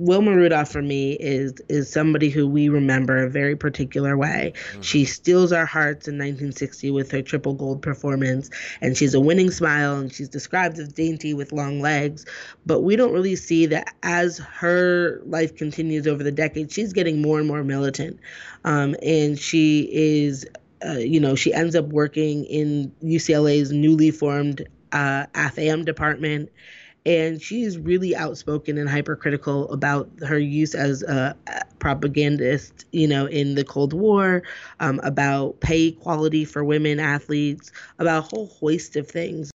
Wilma Rudolph for me is is somebody who we remember a very particular way. Mm-hmm. She steals our hearts in 1960 with her triple gold performance, and she's a winning smile, and she's described as dainty with long legs. But we don't really see that as her life continues over the decades, she's getting more and more militant, um, and she is. Uh, you know, she ends up working in UCLA's newly formed uh, AFAM department and she's really outspoken and hypercritical about her use as a propagandist, you know, in the Cold War, um, about pay equality for women athletes, about a whole host of things.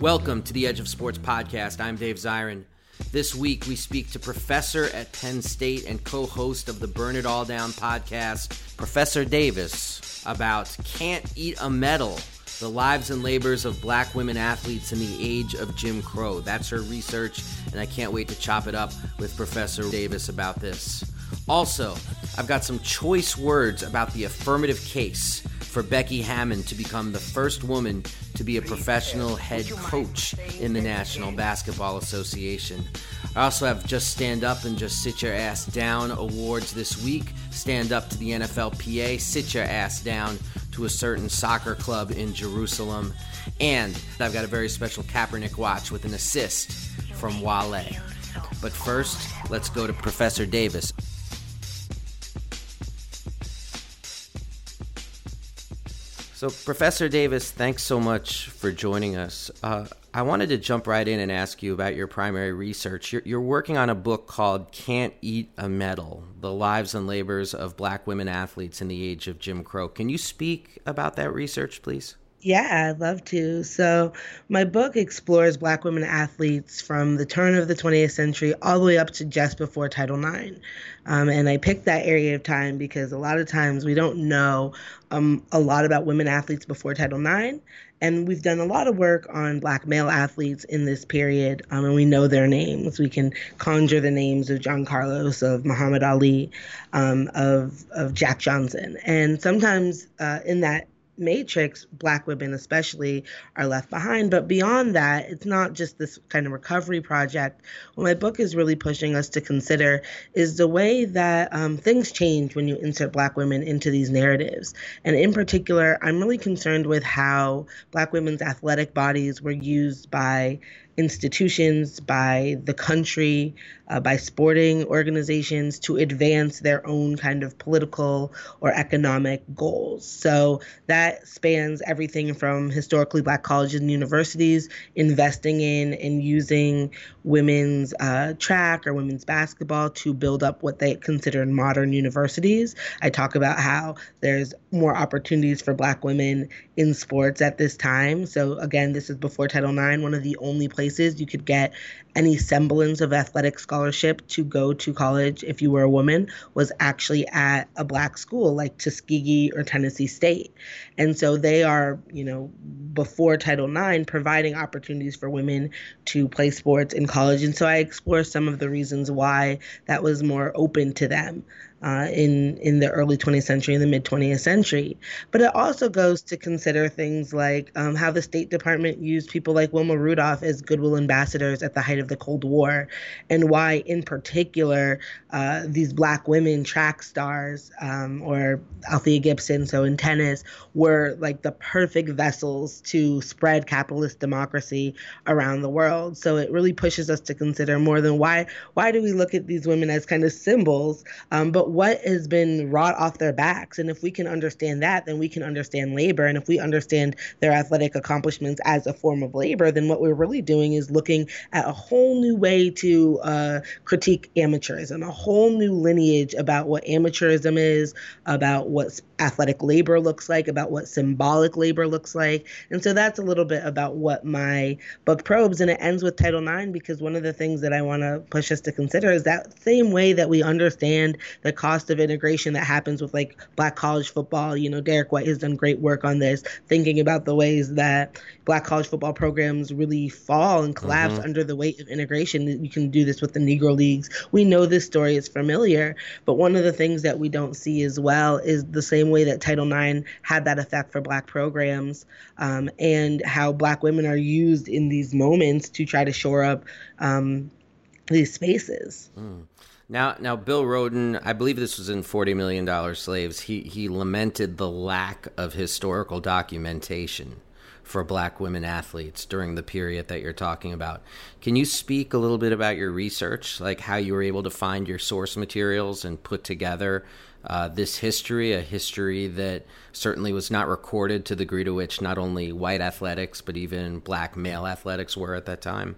Welcome to the Edge of Sports podcast. I'm Dave Zirin. This week, we speak to professor at Penn State and co host of the Burn It All Down podcast, Professor Davis, about Can't Eat a Medal the lives and labors of black women athletes in the age of Jim Crow. That's her research, and I can't wait to chop it up with Professor Davis about this. Also, I've got some choice words about the affirmative case for Becky Hammon to become the first woman to be a professional head coach in the National Basketball Association. I also have Just Stand Up and Just Sit Your Ass Down awards this week. Stand up to the NFLPA, sit your ass down to a certain soccer club in Jerusalem. And I've got a very special Kaepernick watch with an assist from Wale. But first, let's go to Professor Davis. So, Professor Davis, thanks so much for joining us. Uh, I wanted to jump right in and ask you about your primary research. You're, you're, working on a book called Can't Eat a Medal The Lives and Labors of Black Women Athletes in the Age of Jim Crow. Can you speak about that research, please? Yeah, I'd love to. So, my book explores Black women athletes from the turn of the 20th century all the way up to just before Title IX. Um, and I picked that area of time because a lot of times we don't know um, a lot about women athletes before Title IX. And we've done a lot of work on Black male athletes in this period, um, and we know their names. We can conjure the names of John Carlos, of Muhammad Ali, um, of of Jack Johnson, and sometimes uh, in that matrix, black women especially are left behind. But beyond that, it's not just this kind of recovery project. What my book is really pushing us to consider is the way that um, things change when you insert black women into these narratives. And in particular, I'm really concerned with how black women's athletic bodies were used by institutions, by the country, uh, by sporting organizations to advance their own kind of political or economic goals. So that spans everything from historically black colleges and universities investing in and using women's uh, track or women's basketball to build up what they consider modern universities. I talk about how there's more opportunities for black women in sports at this time. So again, this is before Title IX, one of the only places you could get any semblance of athletic scholarship to go to college if you were a woman was actually at a black school like Tuskegee or Tennessee State. And so they are, you know, before Title IX, providing opportunities for women to play sports in college. And so I explore some of the reasons why that was more open to them uh, in in the early 20th century and the mid 20th century. But it also goes to consider things like um, how the State Department used people like Wilma Rudolph as goodwill ambassadors at the height of the Cold War, and why, in particular, uh, these Black women track stars um, or Althea Gibson, so in tennis, were like the perfect vessels to spread capitalist democracy around the world. So it really pushes us to consider more than why why do we look at these women as kind of symbols, um, but what has been wrought off their backs. And if we can understand that, then we can understand labor. And if we understand their athletic accomplishments as a form of labor, then what we're really doing is looking at a whole new way to uh, critique amateurism, a whole new lineage about what amateurism is, about what athletic labor looks like, about what symbolic labor looks like. And so that's a little bit about what my book probes. And it ends with Title IX because one of the things that I want to push us to consider is that same way that we understand the cost of integration that happens with like black college football. You know, Derrick White has done great work on this, thinking about the ways that black college football programs really fall and collapse mm-hmm. under the weight of integration. You can do this with the Negro Leagues. We know this story is familiar, but one of the things that we don't see as well is the same way that Title IX had that effect for black programs um, and how black women are used in these moments to try to shore up um, these spaces. Mm. Now, now, Bill Rhoden, I believe this was in Forty Million Dollar Slaves. He he lamented the lack of historical documentation for Black women athletes during the period that you're talking about. Can you speak a little bit about your research, like how you were able to find your source materials and put together uh, this history, a history that certainly was not recorded to the degree to which not only white athletics but even Black male athletics were at that time?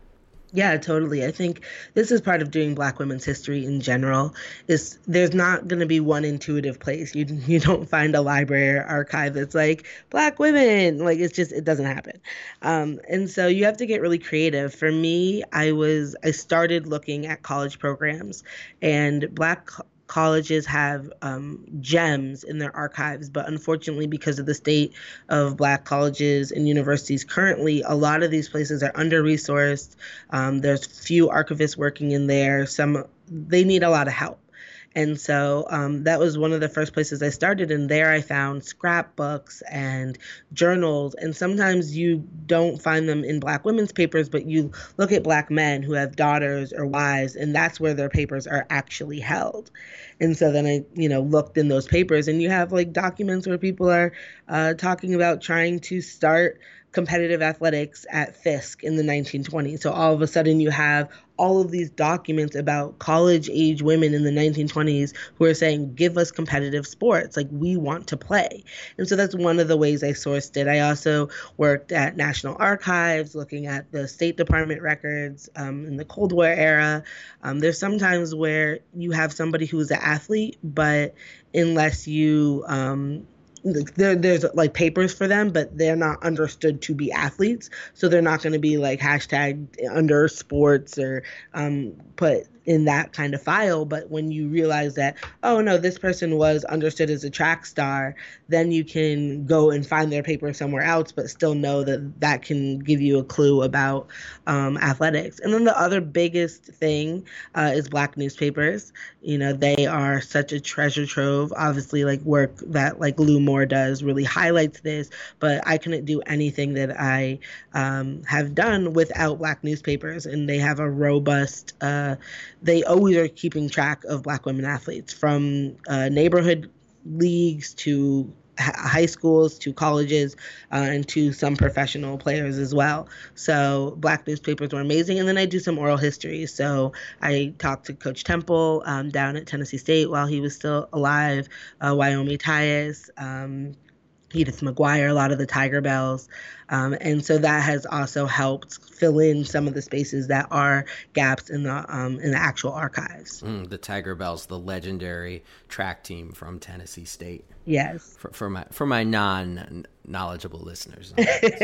Yeah, totally. I think this is part of doing Black women's history in general. Is there's not going to be one intuitive place. You you don't find a library or archive that's like Black women. Like it's just it doesn't happen. Um, and so you have to get really creative. For me, I was I started looking at college programs, and Black colleges have um, gems in their archives, but unfortunately, because of the state of Black colleges and universities currently, a lot of these places are under resourced. Um, there's few archivists working in there. Some they need a lot of help. And so um, that was one of the first places I started. And there I found scrapbooks and journals. And sometimes you don't find them in Black women's papers, but you look at Black men who have daughters or wives, and that's where their papers are actually held. And so then I, you know, looked in those papers, and you have like documents where people are uh, talking about trying to start competitive athletics at Fisk in the 1920s. So all of a sudden you have all of these documents about college age women in the 1920s who are saying, give us competitive sports. Like, we want to play. And so that's one of the ways I sourced it. I also worked at National Archives, looking at the State Department records um, in the Cold War era. Um, there's sometimes where you have somebody who is an athlete, but unless you um, there, there's like papers for them, but they're not understood to be athletes. So they're not going to be like hashtag under sports or um, put in that kind of file. But when you realize that, oh no, this person was understood as a track star, then you can go and find their paper somewhere else, but still know that that can give you a clue about um, athletics. And then the other biggest thing uh, is black newspapers. You know, they are such a treasure trove. Obviously, like work that like Lou Moore does really highlights this, but I couldn't do anything that I um, have done without black newspapers. And they have a robust uh, they always are keeping track of black women athletes from uh, neighborhood leagues to high schools to colleges uh, and to some professional players as well. So black newspapers were amazing. And then I do some oral history. So I talked to Coach Temple um, down at Tennessee State while he was still alive, uh, Wyomia Tyus, um, Edith McGuire, a lot of the Tigerbelles. Um, and so that has also helped fill in some of the spaces that are gaps in the um, in the actual archives. Mm, the Tigerbelles, the legendary track team from Tennessee State. Yes. For, for my for my non knowledgeable listeners.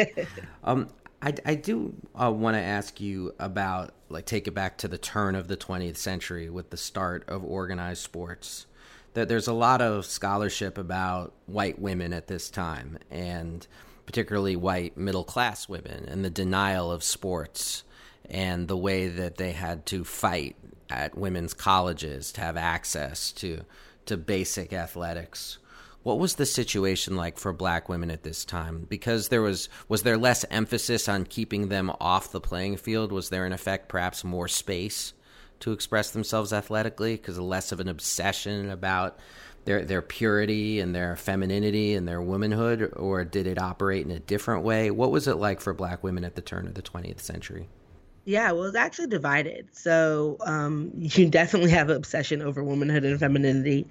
um, I, I do uh, want to ask you about like take it back to the turn of the 20th century with the start of organized sports that there's a lot of scholarship about white women at this time and particularly white middle class women, and the denial of sports and the way that they had to fight at women's colleges to have access to to basic athletics. What was the situation like for black women at this time? Because there was was there less emphasis on keeping them off the playing field? Was there in effect perhaps more space to express themselves athletically because less of an obsession about their their purity and their femininity and their womanhood or did it operate in a different way? What was it like for black women at the turn of the 20th century? Yeah, well, it's actually divided. So um, you definitely have obsession over womanhood and femininity,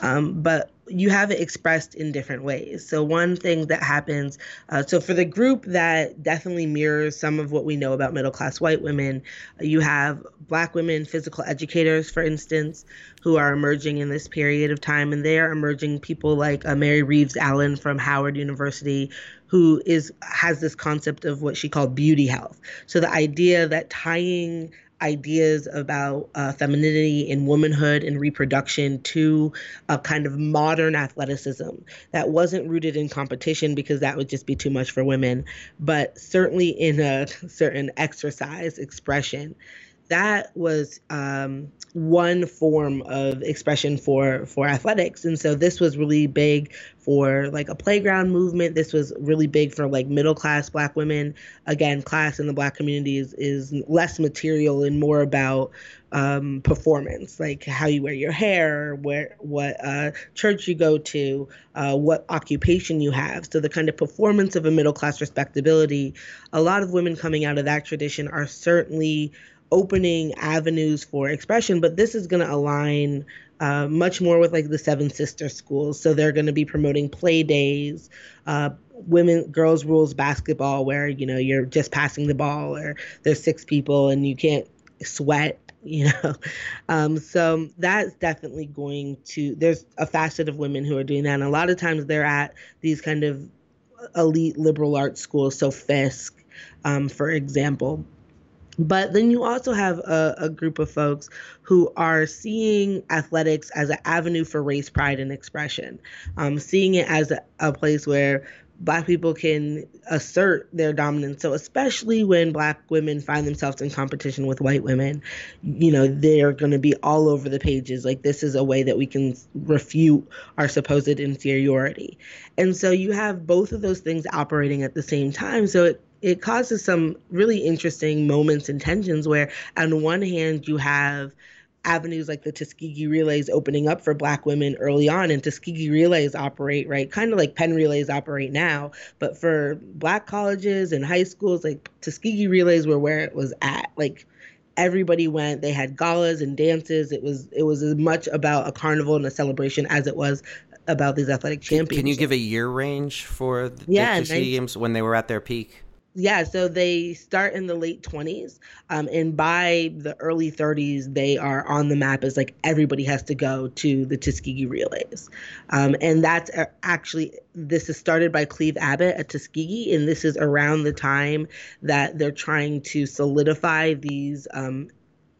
um, but you have it expressed in different ways. So one thing that happens, uh, so for the group that definitely mirrors some of what we know about middle class white women, you have black women physical educators, for instance, who are emerging in this period of time, and they are emerging people like uh, Mary Reeves Allen from Howard University, who is has this concept of what she called beauty health. So the idea that tying ideas about uh, femininity and womanhood and reproduction to a kind of modern athleticism that wasn't rooted in competition because that would just be too much for women, but certainly in a certain exercise expression that was um, one form of expression for for athletics. And so this was really big for like a playground movement. This was really big for like middle class black women. Again class in the black community is, is less material and more about um, performance like how you wear your hair where what uh, church you go to uh, what occupation you have. So the kind of performance of a middle class respectability a lot of women coming out of that tradition are certainly opening avenues for expression, but this is going to align uh, much more with like the Seven Sister schools. So they're going to be promoting play days, uh, women, girls rules basketball, where you know you're just passing the ball, or there's six people and you can't sweat. You know, um, so that's definitely going to. There's a facet of women who are doing that, and a lot of times they're at these kind of elite liberal arts schools. So Fisk, um, for example, but then you also have a, a, group of folks who are seeing athletics as an avenue for race pride and expression, um, seeing it as a, a place where Black people can assert their dominance. So, especially when Black women find themselves in competition with white women, you know, they're going to be all over the pages. Like, this is a way that we can refute our supposed inferiority. And so, you have both of those things operating at the same time. So, it it causes some really interesting moments and tensions where on one hand you have avenues like the Tuskegee relays opening up for black women early on and Tuskegee relays operate right kind of like Penn relays operate now but for black colleges and high schools like Tuskegee relays were where it was at. Like everybody went they had galas and dances. It was it was as much about a carnival and a celebration as it was about these athletic championships can you give a year range for the yeah, Tuskegee games when they were at their peak yeah, so they start in the late 20s, um, and by the early 30s, they are on the map as like everybody has to go to the Tuskegee relays. Um, and that's uh, actually, this is started by Cleve Abbott at Tuskegee, and this is around the time that they're trying to solidify these um,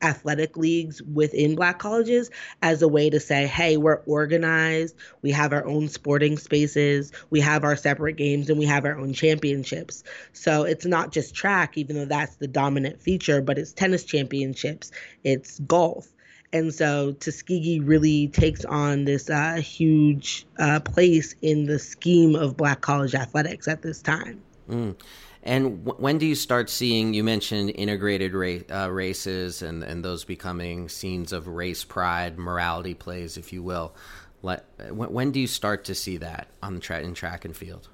athletic leagues within black colleges as a way to say, hey, we're organized, we have our own sporting spaces, we have our separate games, and we have our own championships. So it's not just track, even though that's the dominant feature, but it's tennis championships, it's golf. And so Tuskegee really takes on this uh, huge uh, place in the scheme of black college athletics at this time. Mm. And w- when do you start seeing? You mentioned integrated ra- uh, races and and those becoming scenes of race pride, morality plays, if you will. Let, when, when do you start to see that on the track in track and field?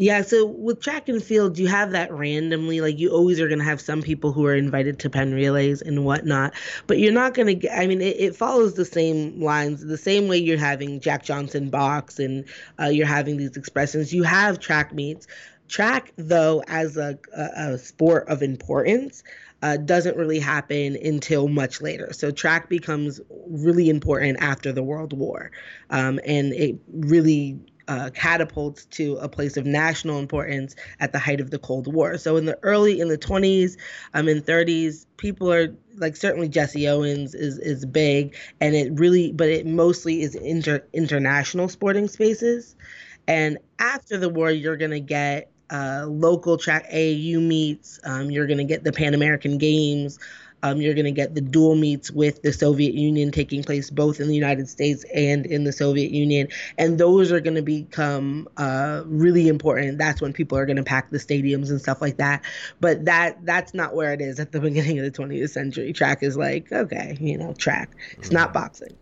Yeah, so with track and field, you have that randomly. Like you always are going to have some people who are invited to Penn relays and whatnot, but you're not going to get. I mean, it, it, follows the same lines, the same way you're having Jack Johnson box and uh, you're having these expressions. You have track meets, Track, though, as a, a, a sport of importance, uh, doesn't really happen until much later. So track becomes really important after the World War, um, and it really uh, catapults to a place of national importance at the height of the Cold War. So in the early in the 20s, um, in 30s, people are like certainly Jesse Owens is is big, and it really, but it mostly is inter international sporting spaces. And after the war, you're gonna get uh, local track AAU meets. Um, you're going to get the Pan American Games. Um, you're going to get the dual meets with the Soviet Union taking place both in the United States and in the Soviet Union. And those are going to become uh, really important. That's when people are going to pack the stadiums and stuff like that. But that that's not where it is at the beginning of the 20th century. Track is like, okay, you know, track. It's not boxing.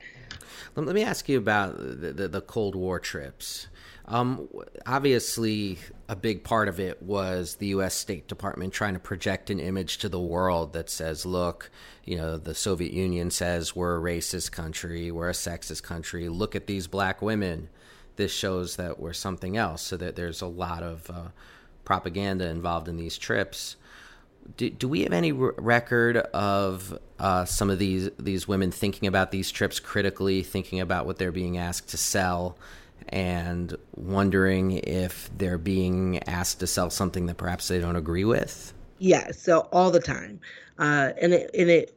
Let me ask you about the, the, the Cold War trips. Um, obviously, a big part of it was the U.S. State Department trying to project an image to the world that says, look, you know, the Soviet Union says we're a racist country, we're a sexist country. Look at these black women. This shows that we're something else. So that there's a lot of uh, propaganda involved in these trips. Do, do we have any r- record of uh, some of these these women thinking about these trips critically, thinking about what they're being asked to sell? And wondering if they're being asked to sell something that perhaps they don't agree with? Yeah, so all the time. Uh, and it and it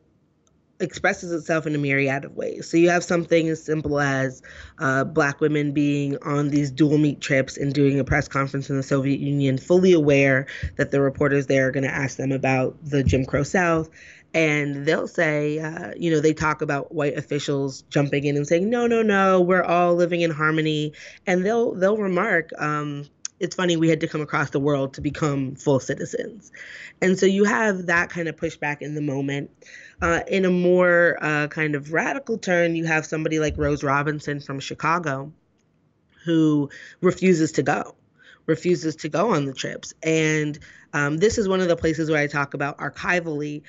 expresses itself in a myriad of ways. So you have something as simple as uh, black women being on these dual meet trips and doing a press conference in the Soviet Union, fully aware that the reporters there are going to ask them about the Jim Crow South and they'll say, uh, you know, they talk about white officials jumping in and saying, no, no, no, we're all living in harmony, and they'll they'll remark. Um, it's funny we had to come across the world to become full citizens. And so you have that kind of pushback in the moment. Uh, in a more uh, kind of radical turn you have somebody like rose robinson from chicago who refuses to go refuses to go on the trips. And um, this is one of the places where i talk about archivally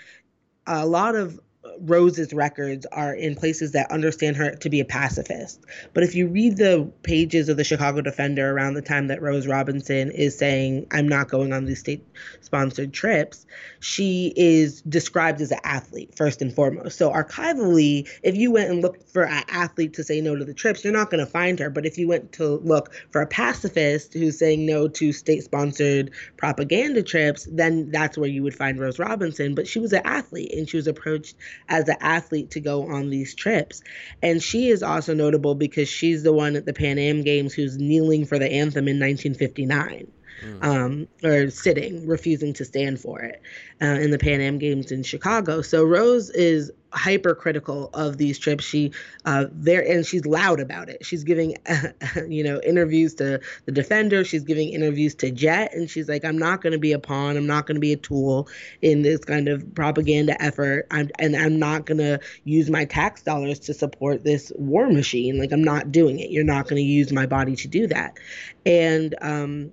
a lot of Rose's records are in places that understand her to be a pacifist. But if you read the pages of the Chicago Defender around the time that Rose Robinson is saying, I'm not going on these state sponsored trips, she is described as an athlete, first and foremost. So, archivally, if you went and looked for an athlete to say no to the trips, you're not going to find her. But if you went to look for a pacifist who's saying no to state sponsored propaganda trips, then that's where you would find Rose Robinson. But she was an athlete and she was approached as an athlete to go on these trips. And she is also notable because she's the one at the Pan Am Games who's kneeling for the anthem in 1959 mm. um, or sitting, refusing to stand for it uh, in the Pan Am Games in Chicago. So Rose is hypercritical of these trips. She uh, there and she's loud about it. She's giving you know interviews to the Defender. She's giving interviews to Jet, and she's like, "I'm not going to be a pawn. I'm not going to be a tool in this kind of propaganda effort. I'm, and I'm not going to use my tax dollars to support this war machine. Like I'm not doing it. You're not going to use my body to do that." And um,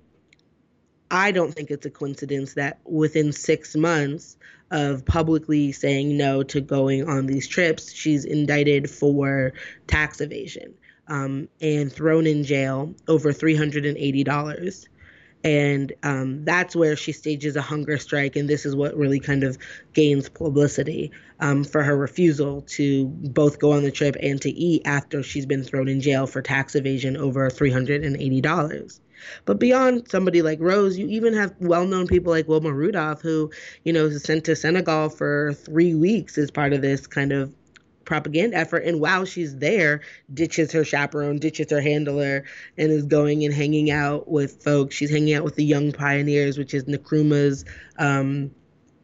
I don't think it's a coincidence that within six months of publicly saying no to going on these trips, she's indicted for tax evasion um, and thrown in jail over $380. And um, that's where she stages a hunger strike. And this is what really kind of gains publicity um, for her refusal to both go on the trip and to eat after she's been thrown in jail for tax evasion over $380. But beyond somebody like Rose, you even have well known people like Wilma Rudolph, who, you know, is sent to Senegal for three weeks as part of this kind of propaganda effort. And while she's there, ditches her chaperone, ditches her handler, and is going and hanging out with folks. She's hanging out with the Young Pioneers, which is Nkrumah's um,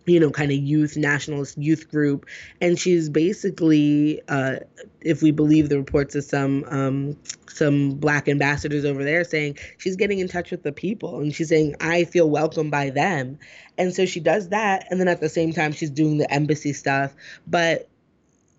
you know, kind of youth nationalist youth group, and she's basically, uh, if we believe the reports of some um, some black ambassadors over there, saying she's getting in touch with the people, and she's saying I feel welcome by them, and so she does that, and then at the same time she's doing the embassy stuff, but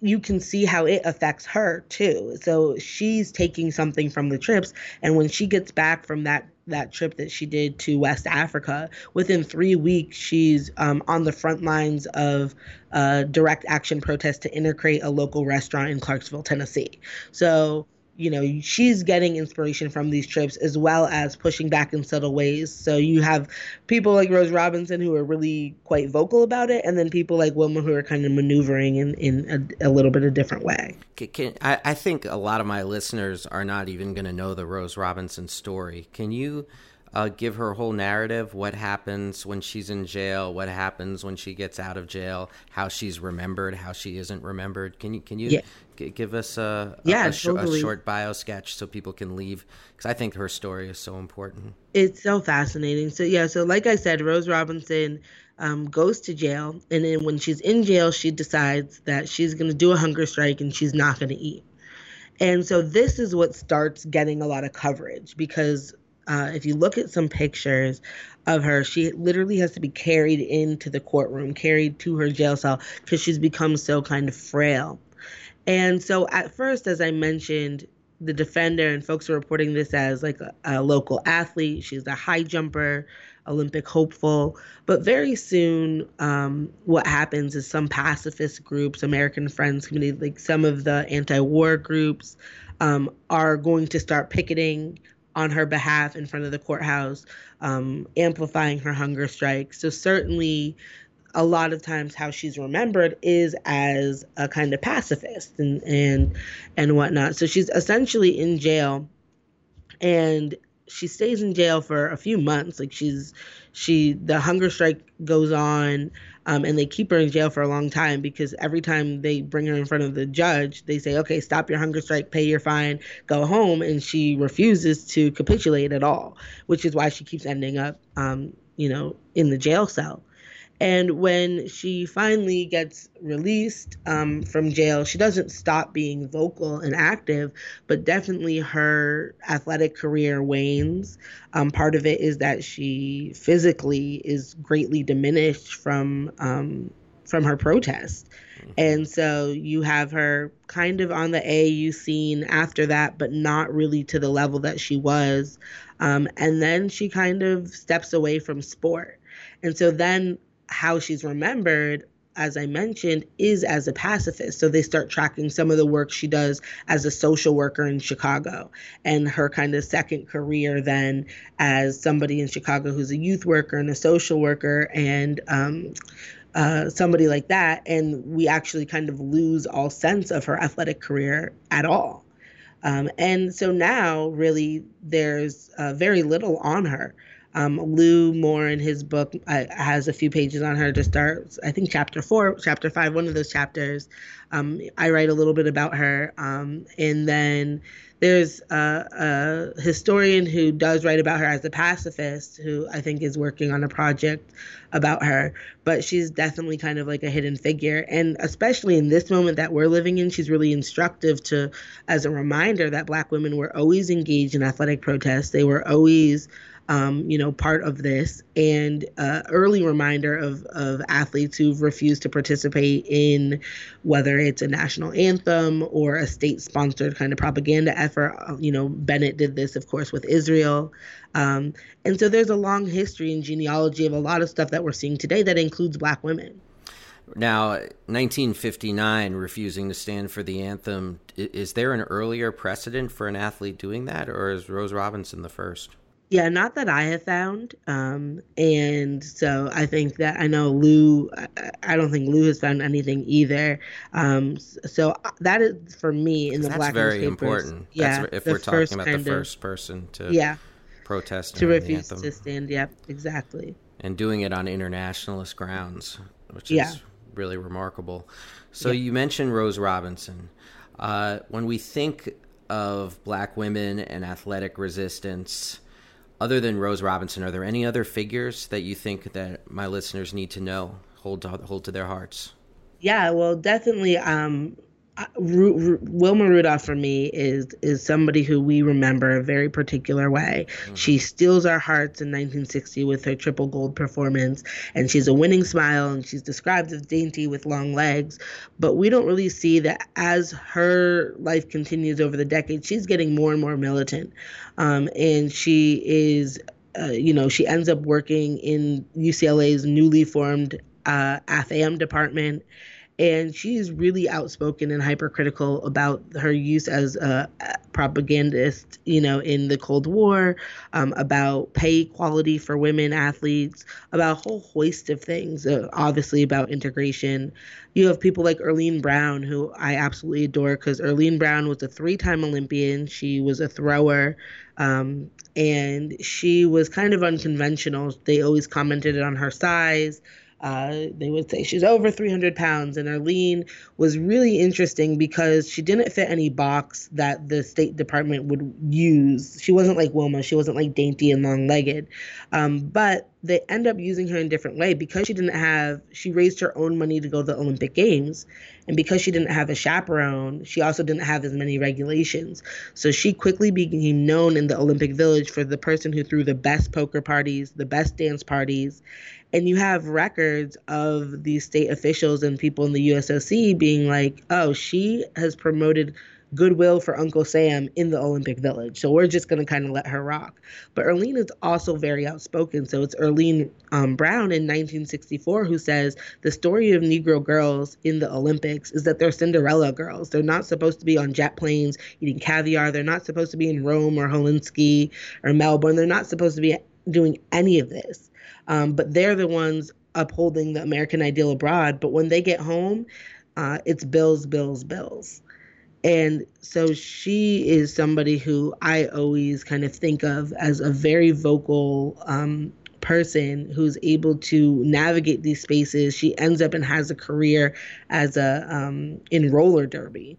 you can see how it affects her too. So she's taking something from the trips, and when she gets back from that that trip that she did to West Africa, within three weeks she's um, on the front lines of uh, direct action protest to integrate a local restaurant in Clarksville, Tennessee. So you know she's getting inspiration from these trips as well as pushing back in subtle ways. So you have people like rose robinson who are really quite vocal about it and then people like wilma who are kind of maneuvering in, in a, a little bit of a different way. Can, can, I, I think a lot of my listeners are not even going to know the rose robinson story. Can you uh, give her whole narrative? What happens when she's in jail? What happens when she gets out of jail? How she's remembered? How she isn't remembered? Can you can you yeah. g- give us a yeah, a, a, totally. a, short bio sketch so people can leave? Because I think her story is so important. It's so fascinating. So yeah, so like I said, Rose Robinson. Um, goes to jail, and then when she's in jail, she decides that she's going to do a hunger strike and she's not going to eat. And so this is what starts getting a lot of coverage because uh, if you look at some pictures of her, she literally has to be carried into the courtroom, carried to her jail cell because she's become so kind of frail. And so at first, as I mentioned, the defender and folks are reporting this as like a, a local athlete. She's a high jumper, Olympic hopeful. But very soon, um, what happens is some pacifist groups, American Friends Committee, like some of the anti war groups, um, are going to start picketing on her behalf in front of the courthouse, um, amplifying her hunger strike. So, certainly, a lot of times how she's remembered is as a kind of pacifist and and and whatnot. So she's essentially in jail, and she stays in jail for a few months. Like she's she the hunger strike goes on um, and they keep her in jail for a long time because every time they bring her in front of the judge, they say, okay, stop your hunger strike, pay your fine, go home. And she refuses to capitulate at all, which is why she keeps ending up, um, you know, in the jail cell. And when she finally gets released um, from jail, she doesn't stop being vocal and active, but definitely her athletic career wanes. Um, part of it is that she physically is greatly diminished from um, from her protest. Mm-hmm. And so you have her kind of on the AAU scene after that, but not really to the level that she was. Um, and then she kind of steps away from sport. And so then how she's remembered as I mentioned, is as a pacifist. So they start tracking some of the work she does as a social worker in Chicago and her kind of second career then as somebody in Chicago who's a youth worker and a social worker and um, uh, somebody like that. And we actually kind of lose all sense of her athletic career at all. Um, and so now, really, there's uh, very little on her. Um, Lou Moore in his book uh, has a few pages on her to start. I think chapter four, chapter five, one of those chapters. Um, I write a little bit about her, um, and then there's a, a, historian who does write about her as a pacifist, who I think is working on a project about her. But she's definitely kind of like a hidden figure, and especially in this moment that we're living in, she's really instructive to, as a reminder that Black women were always engaged in athletic protests. They were always um, you know, part of this, and uh, early reminder of of athletes who've refused to participate in whether it's a national anthem or a state-sponsored kind of propaganda effort. Uh, you know, Bennett did this, of course, with Israel, um, and so there's a long history and genealogy of a lot of stuff that we're seeing today that includes Black women. Now, 1959, refusing to stand for the anthem. Is there an earlier precedent for an athlete doing that, or is Rose Robinson the first? Yeah, not that I have found. Um, and so I think that I know Lou, I, I don't think Lou has found anything either. Um, so uh, that is for me in the black. that's Black very newspapers, important. Yeah, that's if we're talking about the first of, person to yeah protest to refuse to stand. Yep, exactly. And doing it on internationalist grounds, which is really remarkable. So yeah. you mentioned Rose Robinson. Uh, when we think of Black women and athletic resistance other than Rose Robinson, are there any other figures that you think that my listeners need to know, hold to, hold to their hearts? Yeah, well, definitely. Um, Ru- Ru- Wilma Rudolph for me is is somebody who we remember a very particular way. Mm-hmm. She steals our hearts in 1960 with her triple gold performance, and she's a winning smile, and she's described as dainty with long legs. But we don't really see that as her life continues over the decades, she's getting more and more militant, um, and she is. Uh, you know, she ends up working in UCLA's newly formed uh, AFAM department and she's really outspoken and hypercritical about her use as a propagandist, you know, in the Cold War, um, about pay equality for women athletes, about a whole host of things, uh, obviously about integration. You have people like Earlene Brown, who I absolutely adore because Earlene Brown was a three time Olympian. She was a thrower. Um, and she was kind of unconventional. They always commented on her size. Uh, they would say she's over 300 pounds. And Earlene was really interesting because she didn't fit any box that the State Department would use. She wasn't like Wilma, she wasn't like dainty and long legged. Um, but they end up using her in different way because she didn't have, she raised her own money to go to the Olympic Games. And because she didn't have a chaperone, she also didn't have as many regulations. So she quickly became known in the Olympic Village for the person who threw the best poker parties, the best dance parties and you have records of these state officials and people in the USOC being like, oh, she has promoted goodwill for Uncle Sam in the Olympic Village. So we're just going to kind of let her rock. But Earlene is also very outspoken. So it's Earlene um, Brown in 1964 who says the story of Negro girls in the Olympics is that they're Cinderella girls. They're not supposed to be on jet planes eating caviar. They're not supposed to be in Rome or Helsinki or Melbourne. They're not supposed to be doing any of this um, but they're the ones upholding the American ideal abroad. But when they get home, uh, it's bills, bills, bills. And so she is somebody who I always kind of think of as a very vocal um, person who's able to navigate these spaces. She ends up and has a career as a um, in roller derby.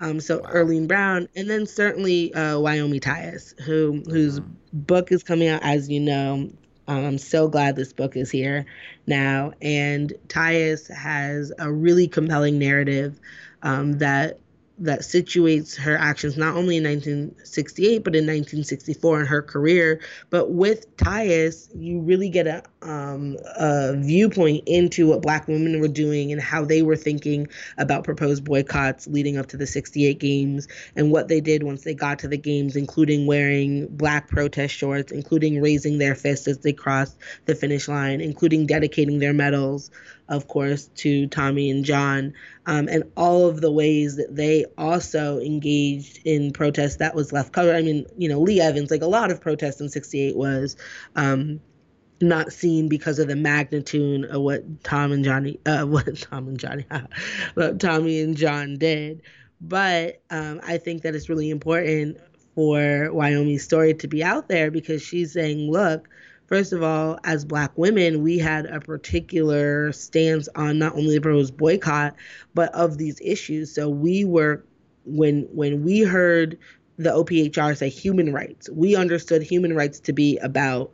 Um, so wow. Earlene Brown, and then certainly uh, Wyomia Tyus, who whose mm-hmm. book is coming out, as you know, um, I'm so glad this book is here now. And Tyus has a really compelling narrative um, that that situates her actions not only in 1968 but in 1964 in her career. But with Tyus, you really get a, um, a viewpoint into what Black women were doing and how they were thinking about proposed boycotts leading up to the 68 games and what they did once they got to the games, including wearing Black protest shorts, including raising their fists as they crossed the finish line, including dedicating their medals of course, to Tommy and John, um, and all of the ways that they also engaged in protest that was left covered. I mean, you know, Lee Evans, like a lot of protests in 68 was um, not seen because of the magnitude of what Tom and Johnny, uh, what Tom and Johnny, what Tommy and John did. But um, I think that it's really important for Wyomia's story to be out there because she's saying, look, First of all, as Black women, we had a particular stance on not only the proposed boycott, but of these issues. So we were, when when we heard the OPHR say human rights, we understood human rights to be about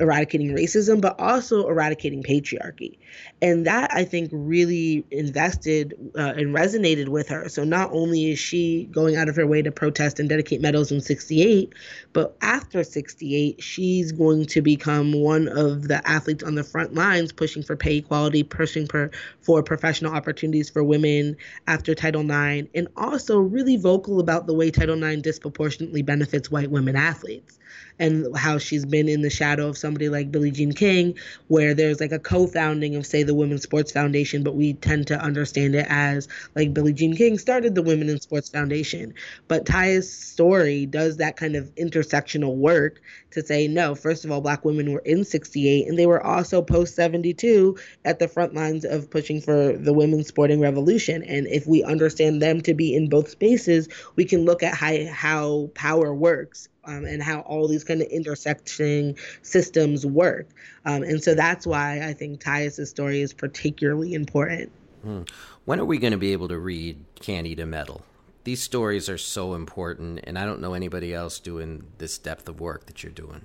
eradicating racism, but also eradicating patriarchy. And that I think really invested uh, and resonated with her. So not only is she going out of her way to protest and dedicate medals in 68, but after 68, she's going to become one of the athletes on the front lines pushing for pay equality, pushing for, for professional opportunities for women after Title IX, and also really vocal about the way Title IX disproportionately benefits white women athletes and how she's been in the shadow of somebody like Billie Jean King, where there's like a co founding of, say, the Women's Sports Foundation, but we tend to understand it as like Billie Jean King started the Women in Sports Foundation. But Tyus' story does that kind of intersectional work to say, no, first of all, Black women were in 68, and they were also post 72 at the front lines of pushing for the women's sporting revolution. And if we understand them to be in both spaces, we can look at how, how power works um, and how all these kind of intersecting systems work. Um, and so that's why I think Tyus' story is particularly important. Hmm. When are we going to be able to read Can't Eat a Medal? These stories are so important, and I don't know anybody else doing this depth of work that you're doing.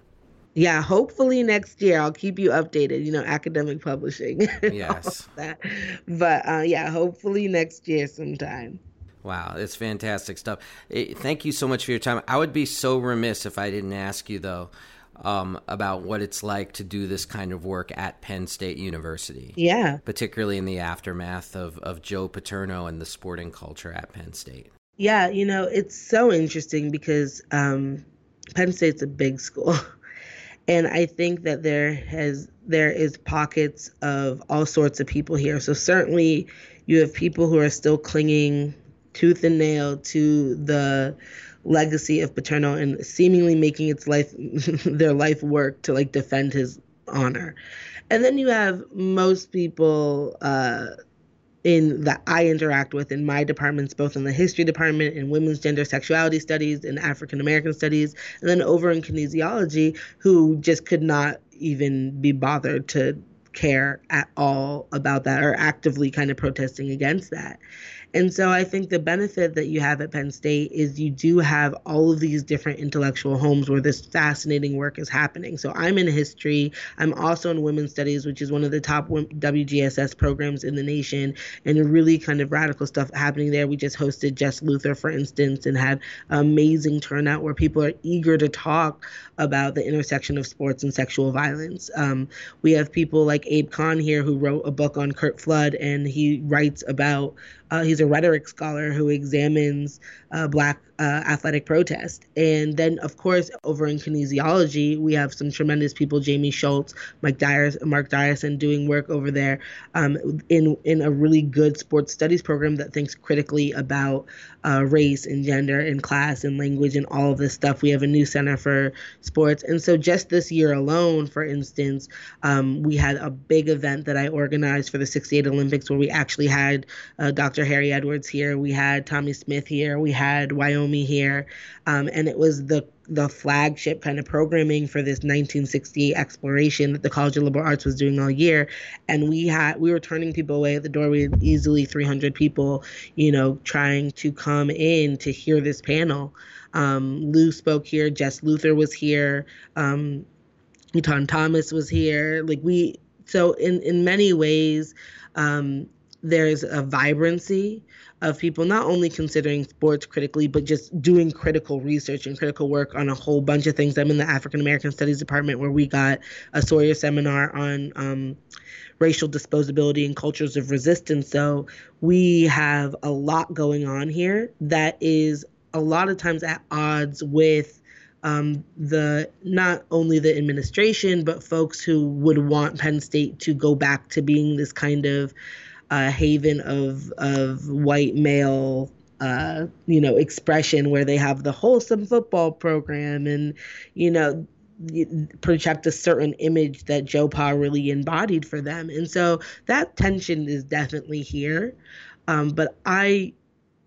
Yeah, hopefully next year I'll keep you updated. You know, academic publishing. Yes. but uh, yeah, hopefully next year sometime. Wow, it's fantastic stuff. Thank you so much for your time. I would be so remiss if I didn't ask you, though, um, about what it's like to do this kind of work at Penn State University. Yeah. Particularly in the aftermath of, of Joe Paterno and the sporting culture at Penn State. Yeah, you know, it's so interesting because um, Penn State's a big school. and I think that there has there is pockets of all sorts of people here. So certainly you have people who are still clinging tooth and nail to the legacy of Paterno and seemingly making its life their life work to like defend his honor. And then you have most people uh, in that I interact with in my departments, both in the history department, in women's gender sexuality studies, in African American studies, and then over in kinesiology, who just could not even be bothered to care at all about that or actively kind of protesting against that. And so I think the benefit that you have at Penn State is you do have all of these different intellectual homes where this fascinating work is happening. So I'm in history. I'm also in women's studies, which is one of the top WGSS programs in the nation, and really kind of radical stuff happening there. We just hosted Jess Luther, for instance, and had amazing turnout where people are eager to talk about the intersection of sports and sexual violence. Um, we have people like Abe Khan here who wrote a book on Curt Flood, and he writes about uh, he's a rhetoric scholar who examines uh, Black uh, athletic protest. And then, of course, over in kinesiology, we have some tremendous people: Jamie Schultz, Mike Dyers, Mark Dyreson, doing work over there um, in in a really good sports studies program that thinks critically about uh, race and gender and class and language and all of this stuff. We have a new center for sports, and so just this year alone, for instance, um, we had a big event that I organized for the '68 Olympics where we actually had uh, Dr. Harry Edwards here, we had Tommie Smith here, we had Wyomia here, um, and it was the the flagship kind of programming for this 1968 exploration that the College of Liberal Arts was doing all year. And we had we were turning people away at the door. We had easily 300 people, you know, trying to come in to hear this panel. Um, Lou spoke here. Jess Luther was here. Um, Etan Thomas was here. Like we, so in in many ways, um, there's a vibrancy of people not only considering sports critically, but just doing critical research and critical work on a whole bunch of things. I'm in the African American Studies Department where we got a Sawyer seminar on um, racial disposability and cultures of resistance. So we have a lot going on here that is a lot of times at odds with. Um, the not only the administration but folks who would want Penn State to go back to being this kind of uh, haven of of white male uh, you know expression where they have the wholesome football program and you know project a certain image that Joe Pa really embodied for them. And so that tension is definitely here. Um, but I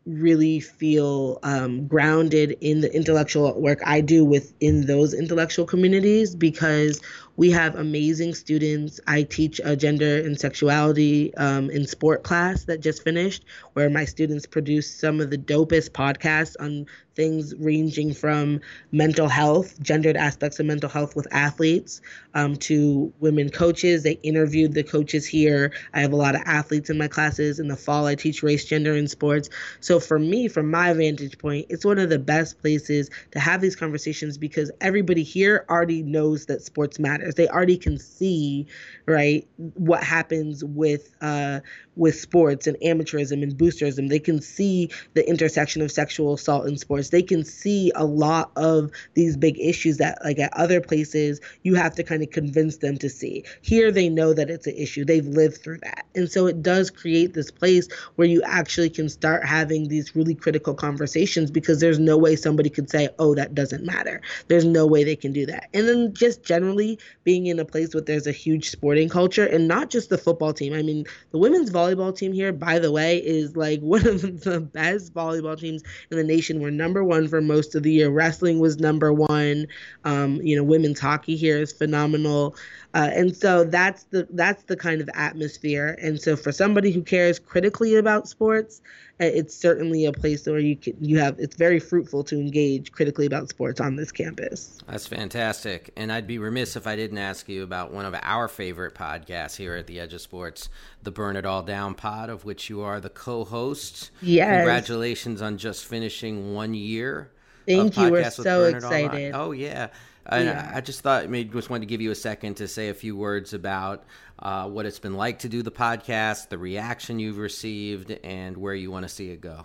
really feel um, grounded in the intellectual work I do within those intellectual communities because we have amazing students. I teach a gender and sexuality um, in sport class that just finished, where my students produce some of the dopest podcasts on things ranging from mental health, gendered aspects of mental health with athletes, um, to women coaches. They interviewed the coaches here. I have a lot of athletes in my classes. In the fall, I teach race, gender, and sports. So for me, from my vantage point, it's one of the best places to have these conversations because everybody here already knows that sports matters. They already can see, right, what happens with uh, with sports and amateurism and boosterism. They can see the intersection of sexual assault in sports. They can see a lot of these big issues that, like at other places, you have to kind of convince them to see. Here, they know that it's an issue. They've lived through that. And so it does create this place where you actually can start having these really critical conversations because there's no way somebody could say, oh, that doesn't matter. There's no way they can do that. And then just generally being in a place where there's a huge sporting culture and not just the football team. I mean, the women's volleyball team here, by the way, is like one of the best volleyball teams in the nation. We're number one for most of the year. Wrestling was number one. Um, you know, women's hockey here is phenomenal. Uh, and so that's the that's the kind of atmosphere. And so for somebody who cares critically about sports, it's certainly a place where you can you have it's very fruitful to engage critically about sports on this campus. That's fantastic, and I'd be remiss if I didn't ask you about one of our favorite podcasts here at the Edge of Sports, the Burn It All Down pod, of which you are the co-host. Yes, congratulations on just finishing one year. Thank you. We're so excited. Oh yeah. Yeah. I just thought maybe just wanted to give you a second to say a few words about uh, what it's been like to do the podcast, the reaction you've received, and where you want to see it go.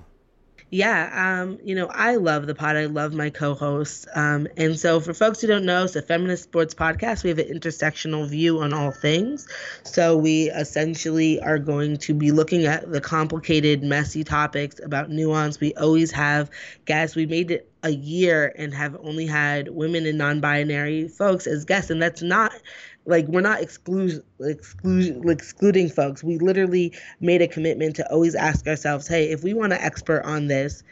Yeah, um, you know, I love the pod. I love my co-hosts. Um, and so for folks who don't know, it's a feminist sports podcast. We have an intersectional view on all things. So we essentially are going to be looking at the complicated, messy topics about nuance. We always have guests. We made it a year and have only had women and non-binary folks as guests, and that's not like we're not exclude, exclude, excluding folks. We literally made a commitment to always ask ourselves, hey, if we want an expert on this,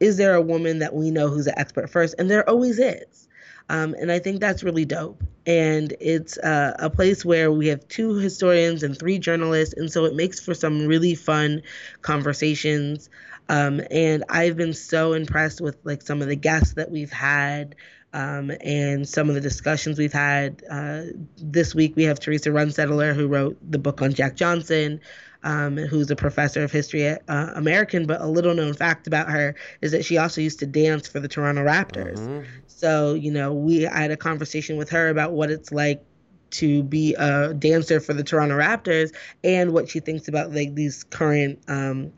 is there a woman that we know who's an expert first? And there always is. Um, and I think that's really dope. And it's uh, a place where we have two historians and three journalists. And so it makes for some really fun conversations. Um, and I've been so impressed with like some of the guests that we've had um, and some of the discussions we've had. Uh, this week we have Theresa Runstedtler, who wrote the book on Jack Johnson. Um, who's a professor of history at uh, American, but a little known fact about her is that she also used to dance for the Toronto Raptors. Mm-hmm. So, you know, we I had a conversation with her about what it's like to be a dancer for the Toronto Raptors and what she thinks about like these current um,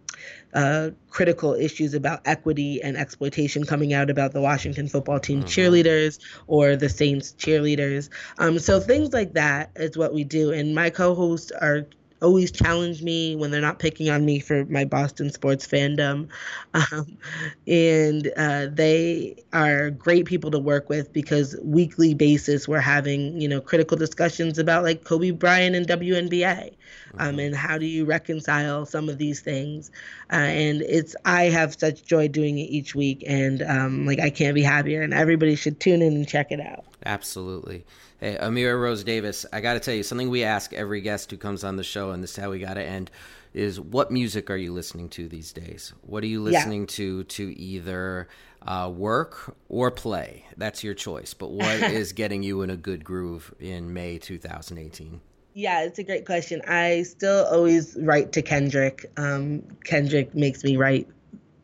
uh, critical issues about equity and exploitation coming out about the Washington football team mm-hmm. cheerleaders or the Saints cheerleaders. Um, so things like that is what we do. And my co-hosts are always challenge me when they're not picking on me for my Boston sports fandom. Um, and uh, they are great people to work with because weekly basis we're having, you know, critical discussions about like Kobe Bryant and WNBA. Um, mm-hmm. and how do you reconcile some of these things? Uh, and it's I have such joy doing it each week, and um, like I can't be happier. And everybody should tune in and check it out. Absolutely. Hey, Amira Rose Davis, I got to tell you something we ask every guest who comes on the show, and this is how we got to end. Is what music are you listening to these days? What are you listening yeah. to to either uh, work or play? That's your choice. But what is getting you in a good groove in May 2018? Yeah, it's a great question. I still always write to Kendrick. Um, Kendrick makes me write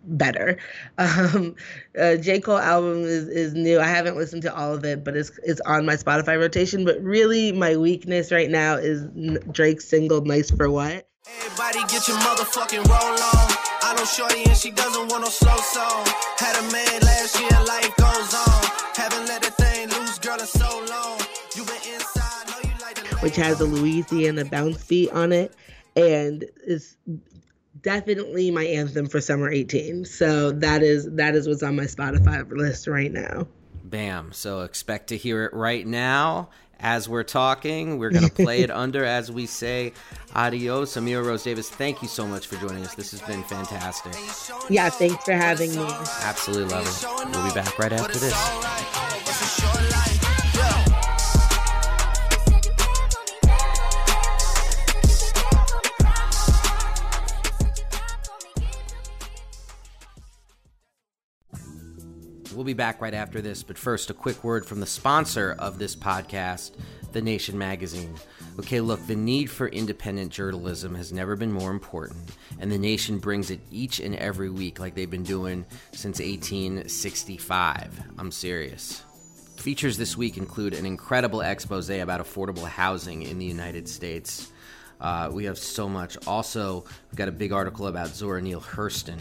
better. Um, uh, J. Cole album is, is new. I haven't listened to all of it, but it's it's on my Spotify rotation. But really, my weakness right now is Drake's single "Nice for What." Everybody get your motherfucking roll on. I Shorty and she doesn't want no slow song. Had a man last year, life goes on. Haven't let a thing loose, girl, in so long. Which has a Louisiana bounce beat on it, and it's definitely my anthem for summer 18 so that is that is what's on my spotify list right now. Bam. So expect to hear it right now as we're talking. We're going to play it under as we say. Adios amira rose davis. Thank you so much for joining us. This has been fantastic. Yeah thanks for having me. Absolutely love it. We'll be back right after this We'll be back right after this, but first, a quick word from the sponsor of this podcast, The Nation Magazine. Okay, look, the need for independent journalism has never been more important, and The Nation brings it each and every week like they've been doing since 1865. I'm serious. Features this week include an incredible expose about affordable housing in the United States. Uh, we have so much. Also, we've got a big article about Zora Neale Hurston,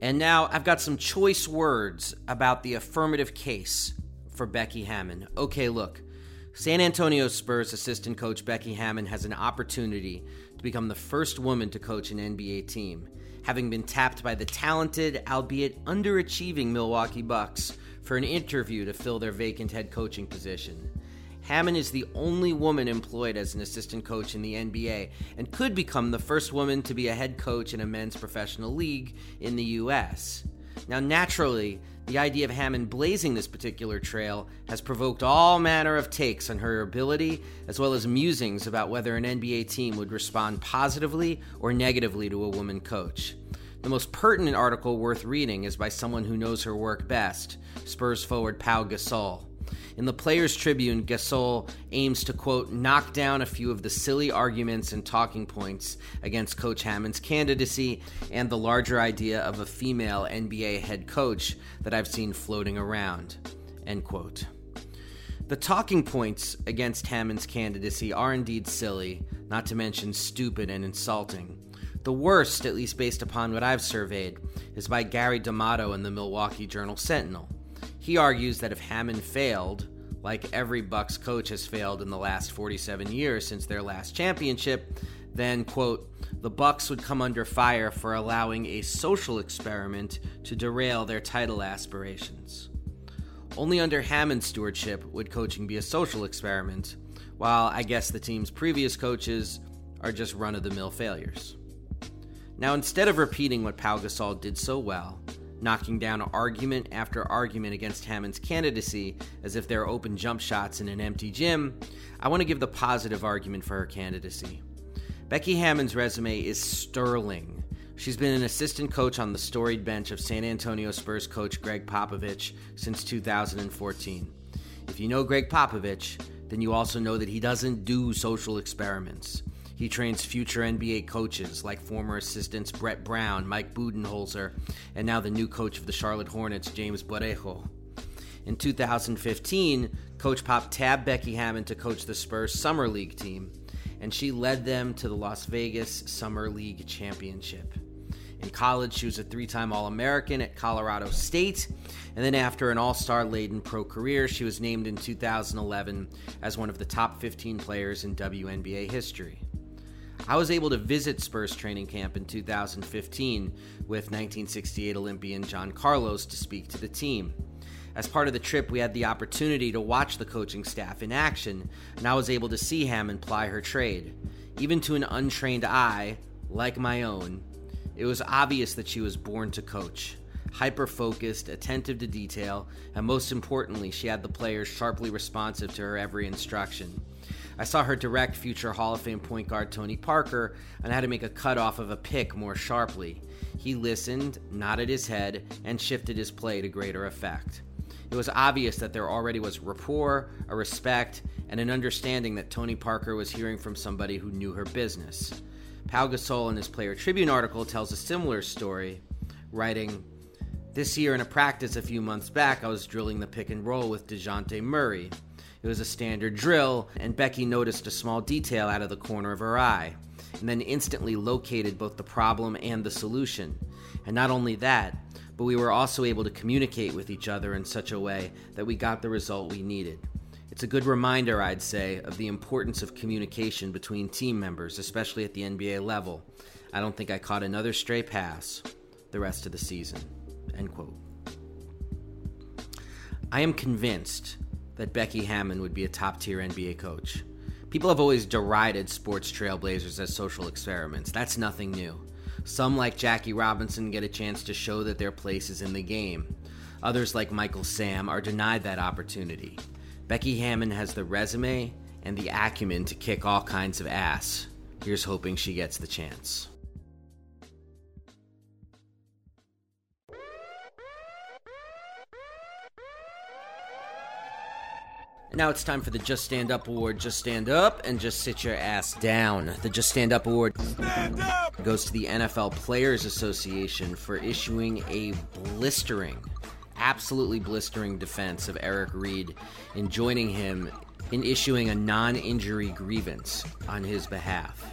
And now I've got some choice words about the affirmative case for Becky Hammon. Okay, look. San Antonio Spurs assistant coach Becky Hammon has an opportunity to become the first woman to coach an NBA team, having been tapped by the talented, albeit underachieving Milwaukee Bucks for an interview to fill their vacant head coaching position. Hammon is the only woman employed as an assistant coach in the NBA and could become the first woman to be a head coach in a men's professional league in the U.S. Now, naturally, the idea of Hammond blazing this particular trail has provoked all manner of takes on her ability, as well as musings about whether an NBA team would respond positively or negatively to a woman coach. The most pertinent article worth reading is by someone who knows her work best, Spurs forward Pau Gasol. In the Players Tribune, Gasol aims to, quote, knock down a few of the silly arguments and talking points against Coach Hammond's candidacy and the larger idea of a female NBA head coach that I've seen floating around, end quote. The talking points against Hammond's candidacy are indeed silly, not to mention stupid and insulting. The worst, at least based upon what I've surveyed, is by Gary D'Amato in the Milwaukee Journal Sentinel. He argues that if Hammond failed, like every Bucks coach has failed in the last 47 years since their last championship, then quote, the Bucks would come under fire for allowing a social experiment to derail their title aspirations. Only under Hammond's stewardship would coaching be a social experiment, while I guess the team's previous coaches are just run of the mill failures. Now, instead of repeating what Pau Gasol did so well, knocking down argument after argument against Hammond's candidacy as if they're open jump shots in an empty gym, I want to give the positive argument for her candidacy. Becky Hammond's resume is sterling. She's been an assistant coach on the storied bench of San Antonio Spurs coach Gregg Popovich since 2014. If you know Gregg Popovich, then you also know that he doesn't do social experiments. He trains future NBA coaches like former assistants Brett Brown, Mike Budenholzer, and now the new coach of the Charlotte Hornets, James Borrego. In 2015, Coach Pop tabbed Becky Hammond to coach the Spurs Summer League team, and she led them to the Las Vegas Summer League Championship. In college, she was a three time All American at Colorado State. And then, after an all star laden pro career, she was named in 2011 as one of the top 15 players in WNBA history. I was able to visit Spurs training camp in 2015 with 1968 Olympian John Carlos to speak to the team. As part of the trip, we had the opportunity to watch the coaching staff in action, and I was able to see Hammond ply her trade. Even to an untrained eye, like my own, it was obvious that she was born to coach. Hyper focused, attentive to detail, and most importantly, she had the players sharply responsive to her every instruction. I saw her direct future Hall of Fame point guard Tony Parker on how to make a cutoff of a pick more sharply. He listened, nodded his head, and shifted his play to greater effect. It was obvious that there already was rapport, a respect, and an understanding that Tony Parker was hearing from somebody who knew her business. Pau Gasol in his Player Tribune article tells a similar story, writing, This year in a practice a few months back, I was drilling the pick and roll with DeJounte Murray. It was a standard drill, and Becky noticed a small detail out of the corner of her eye, and then instantly located both the problem and the solution. And not only that, but we were also able to communicate with each other in such a way that we got the result we needed. It's a good reminder, I'd say, of the importance of communication between team members, especially at the NBA level. I don't think I caught another stray pass the rest of the season. End quote. I am convinced that Becky Hammond would be a top tier NBA coach. People have always derided sports trailblazers as social experiments. That's nothing new. Some, like Jackie Robinson, get a chance to show that their place is in the game. Others, like Michael Sam, are denied that opportunity. Becky Hammond has the resume and the acumen to kick all kinds of ass. Here's hoping she gets the chance. Now it's time for the Just Stand Up Award. Just stand up and just sit your ass down. The Just Stand Up Award goes to the NFL Players Association for issuing a blistering, absolutely blistering defense of Eric Reid in joining him in issuing a non injury grievance on his behalf.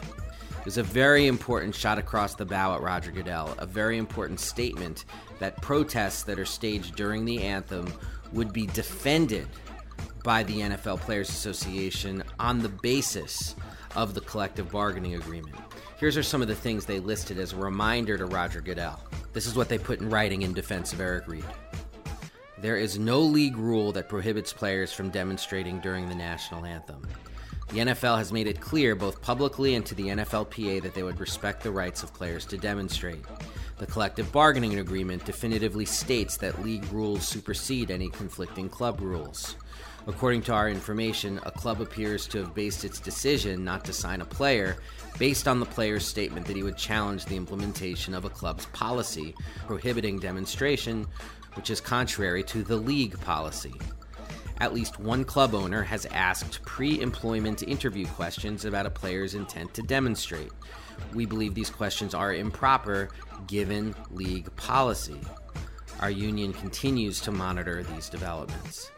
It was a very important shot across the bow at Roger Goodell, a very important statement that protests that are staged during the anthem would be defended by the NFL Players Association on the basis of the collective bargaining agreement. Here's are some of the things they listed as a reminder to Roger Goodell. This is what they put in writing in defense of Eric Reid. There is no league rule that prohibits players from demonstrating during the national anthem. The NFL has made it clear, both publicly and to the NFLPA, that they would respect the rights of players to demonstrate. The collective bargaining agreement definitively states that league rules supersede any conflicting club rules. According to our information, a club appears to have based its decision not to sign a player based on the player's statement that he would challenge the implementation of a club's policy prohibiting demonstration, which is contrary to the league policy. At least one club owner has asked pre employment interview questions about a player's intent to demonstrate. We believe these questions are improper given league policy. Our union continues to monitor these developments.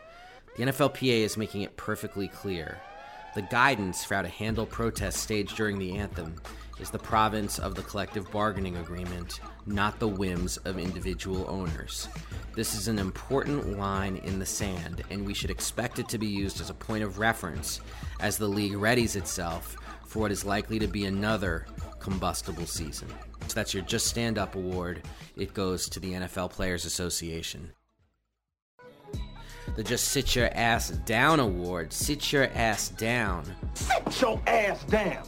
The NFLPA is making it perfectly clear. The guidance for how to handle protests staged during the anthem is the province of the collective bargaining agreement, not the whims of individual owners. This is an important line in the sand, and we should expect it to be used as a point of reference as the league readies itself for what is likely to be another combustible season. So that's your Just Stand Up award. It goes to the NFL Players Association the Just Sit Your Ass Down Award. Sit Your Ass Down. Sit your ass down.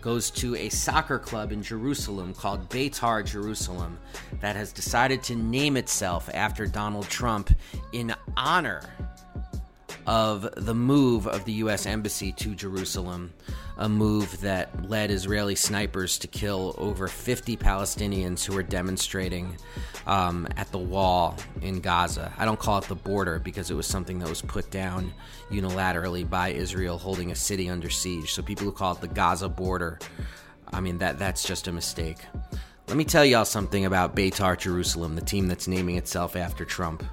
Goes to a soccer club in Jerusalem called Beitar Jerusalem that has decided to name itself after Donald Trump in honor of the move of the U.S. Embassy to Jerusalem, a move that led Israeli snipers to kill over 50 Palestinians who were demonstrating um, at the wall in Gaza. I don't call it the border because it was something that was put down unilaterally by Israel holding a city under siege. So people who call it the Gaza border, I mean, that, that's just a mistake. Let me tell y'all something about Beitar Jerusalem, the team that's naming itself after Trump.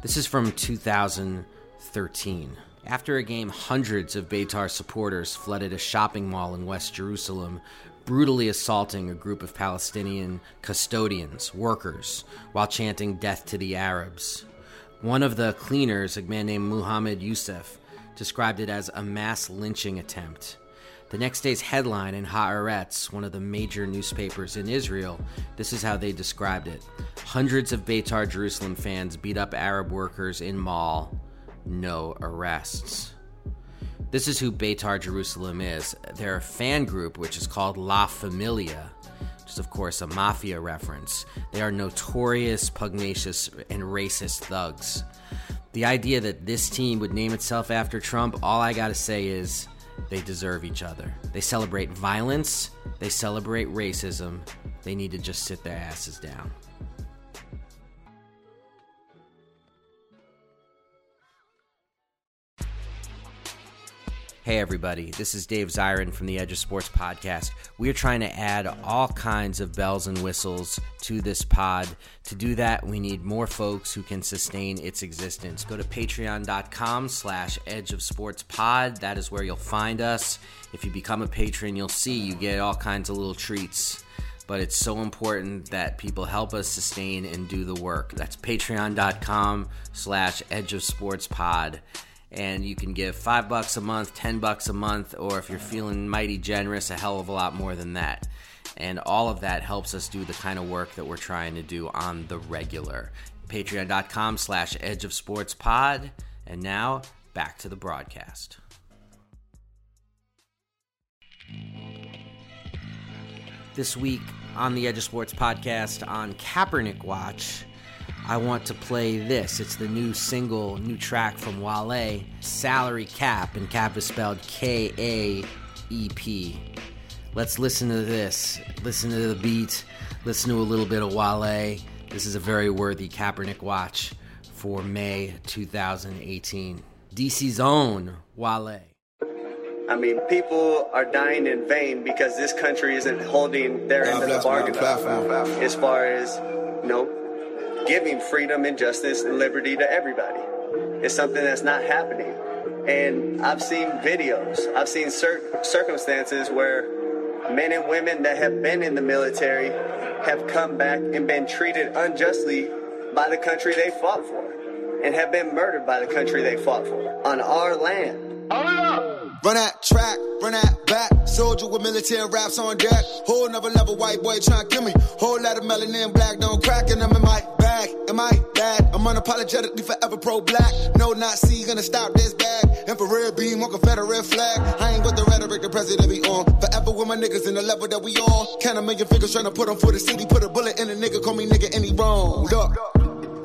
This is from 2000- 13. After a game, hundreds of Beitar supporters flooded a shopping mall in West Jerusalem, brutally assaulting a group of Palestinian custodians, workers, while chanting death to the Arabs. One of the cleaners, a man named Muhammad Youssef, described it as a mass lynching attempt. The next day's headline in Haaretz, one of the major newspapers in Israel, this is how they described it. Hundreds of Beitar Jerusalem fans beat up Arab workers in mall no arrests. This is who Beitar Jerusalem is. They're a fan group which is called La Familia, which is, of course, a mafia reference. They are notorious, pugnacious, and racist thugs. The idea that this team would name itself after Trump, all I gotta say is they deserve each other. They celebrate violence, they celebrate racism. They need to just sit their asses down. Hey, everybody, this is Dave Zirin from the Edge of Sports podcast. We are trying to add all kinds of bells and whistles to this pod. To do that, we need more folks who can sustain its existence. Go to patreon.com slash edge of sports pod. That is where you'll find us. If you become a patron, you'll see you get all kinds of little treats. But it's so important that people help us sustain and do the work. That's patreon.com slash edge of sports pod and you can give five bucks a month, ten bucks a month, or if you're feeling mighty generous, a hell of a lot more than that. And all of that helps us do the kind of work that we're trying to do on the regular. Patreon.com slash Edge of Sports Pod. And now back to the broadcast. This week on the Edge of Sports podcast on Kaepernick Watch I want to play this. It's the new single, new track from Wale, Salary Cap, and Cap is spelled K A E P. Let's listen to this. Listen to the beat. Listen to a little bit of Wale. This is a very worthy Kaepernick watch for May 2018. DC's own Wale. I mean, people are dying in vain because this country isn't holding their end of the bargain as far as, you know, giving freedom and justice and liberty to everybody. It's something that's not happening. And I've seen videos, I've seen cir- circumstances where men and women that have been in the military have come back and been treated unjustly by the country they fought for and have been murdered by the country they fought for on our land. Run that track, run that back. Soldier with military raps on deck. Whole another level, white boy trying to kill me. Whole lot of melanin black, don't crack, and I'm in my bag. Am I bad? I'm unapologetically forever pro black. No Nazi gonna stop this bag. Infrared beam on Confederate flag. I ain't with the rhetoric the president be on. Forever with my niggas in the level that we on. Count a million figures trying to put them for the city. Put a bullet in a nigga, call me nigga any wrong. Look.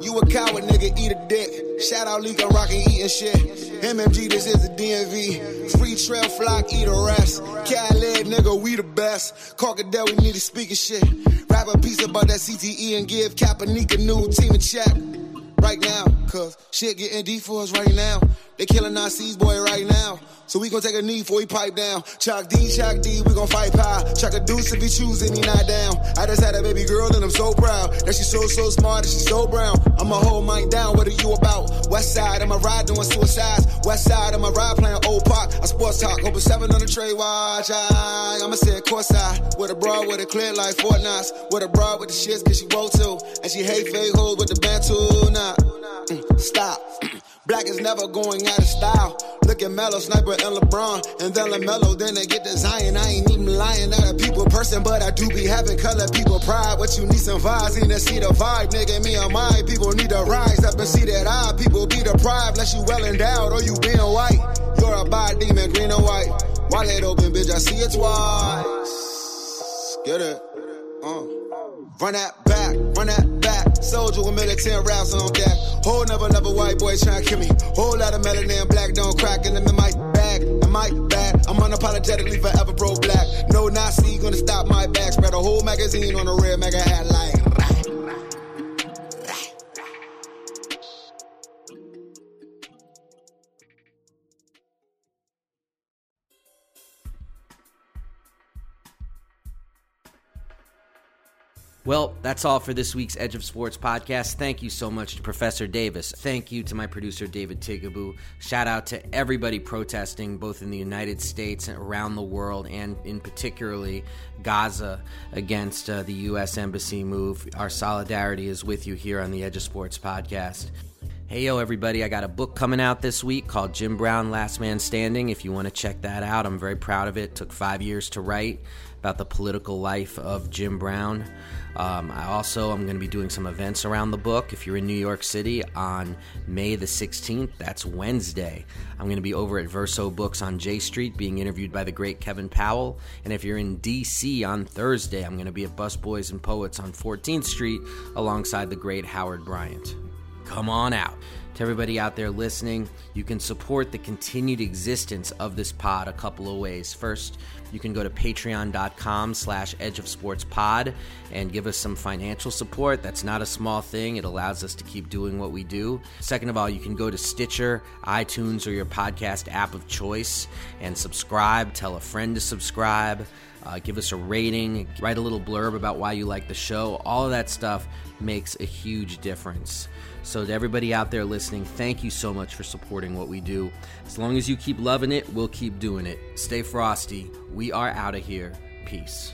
You a coward, nigga, eat a dick. Shout out Leak, I'm rockin' eating shit. MMG, this is the DMV. Free trail flock, eat a rest. Khaled, nigga, we the best. Crocodile, we need to speak shit. Rap a piece about that CTE and give Kaepernick a new team a check. Right now, cause shit getting deep for us right now. They killing our Nazis, boy, right now. So we gon' take a knee before he pipe down. Chuck D, Chuck D, we gon' fight pie. Chuck a deuce if he choose and he not down. I just had a baby girl and I'm so proud. That she's so, so smart and she's so brown. I'ma hold mine down, what are you about? West side, I'ma ride doing suicides. West side, I'ma ride playing old park. I sports talk, open seven on the trade watch. I, I'ma sit course side. With a bra with a clear like Fort Knox. With a bra with the shits cause she roll too. And she hate fake hoes with the band too. Nah, mm, stop. Black is never going out of style. Look at Melo, Sniper, and LeBron. And then LaMelo, then they get to Zion. I ain't even lying, not a people person, but I do be having color people pride. What you need some vibes, need to see the vibe, nigga. Me and my people need to rise up and see that I people be deprived. Unless you well endowed or you being white. You're a bad demon, green and white. Wallet open, bitch, I see it twice. Get it? Uh. Run that back, run that back. Soldier with military rounds on deck. Whole never, never white boy trying to kill me. Whole lot of melanin black don't crack in them in my bag. Am I bad? I'm unapologetically forever pro black. No Nazi gonna stop my back. Spread a whole magazine on a red mega hat like. Well, that's all for this week's Edge of Sports podcast. Thank you so much to Professor Davis. Thank you to my producer, David Tigaboo. Shout out to everybody protesting, both in the United States and around the world, and in particularly Gaza against uh, the U.S. Embassy move. Our solidarity is with you here on the Edge of Sports podcast. Hey, yo, everybody, I got a book coming out this week called Jim Brown Last Man Standing. If you want to check that out, I'm very proud of it. it took five years to write about the political life of Jim Brown. Um, I also am going to be doing some events around the book. If you're in New York City on May the 16th, that's Wednesday. I'm going to be over at Verso Books on Jay Street being interviewed by the great Kevin Powell. And if you're in DC on Thursday, I'm going to be at Busboys and Poets on 14th Street alongside the great Howard Bryant. Come on out. To everybody out there listening, you can support the continued existence of this pod a couple of ways. First, you can go to patreon.com slash edge of sports pod and give us some financial support. That's not a small thing. It allows us to keep doing what we do. Second of all, you can go to Stitcher, iTunes, or your podcast app of choice and subscribe. Tell a friend to subscribe. Uh, give us a rating, write a little blurb about why you like the show. All of that stuff makes a huge difference. So, to everybody out there listening, thank you so much for supporting what we do. As long as you keep loving it, we'll keep doing it. Stay frosty. We are out of here. Peace.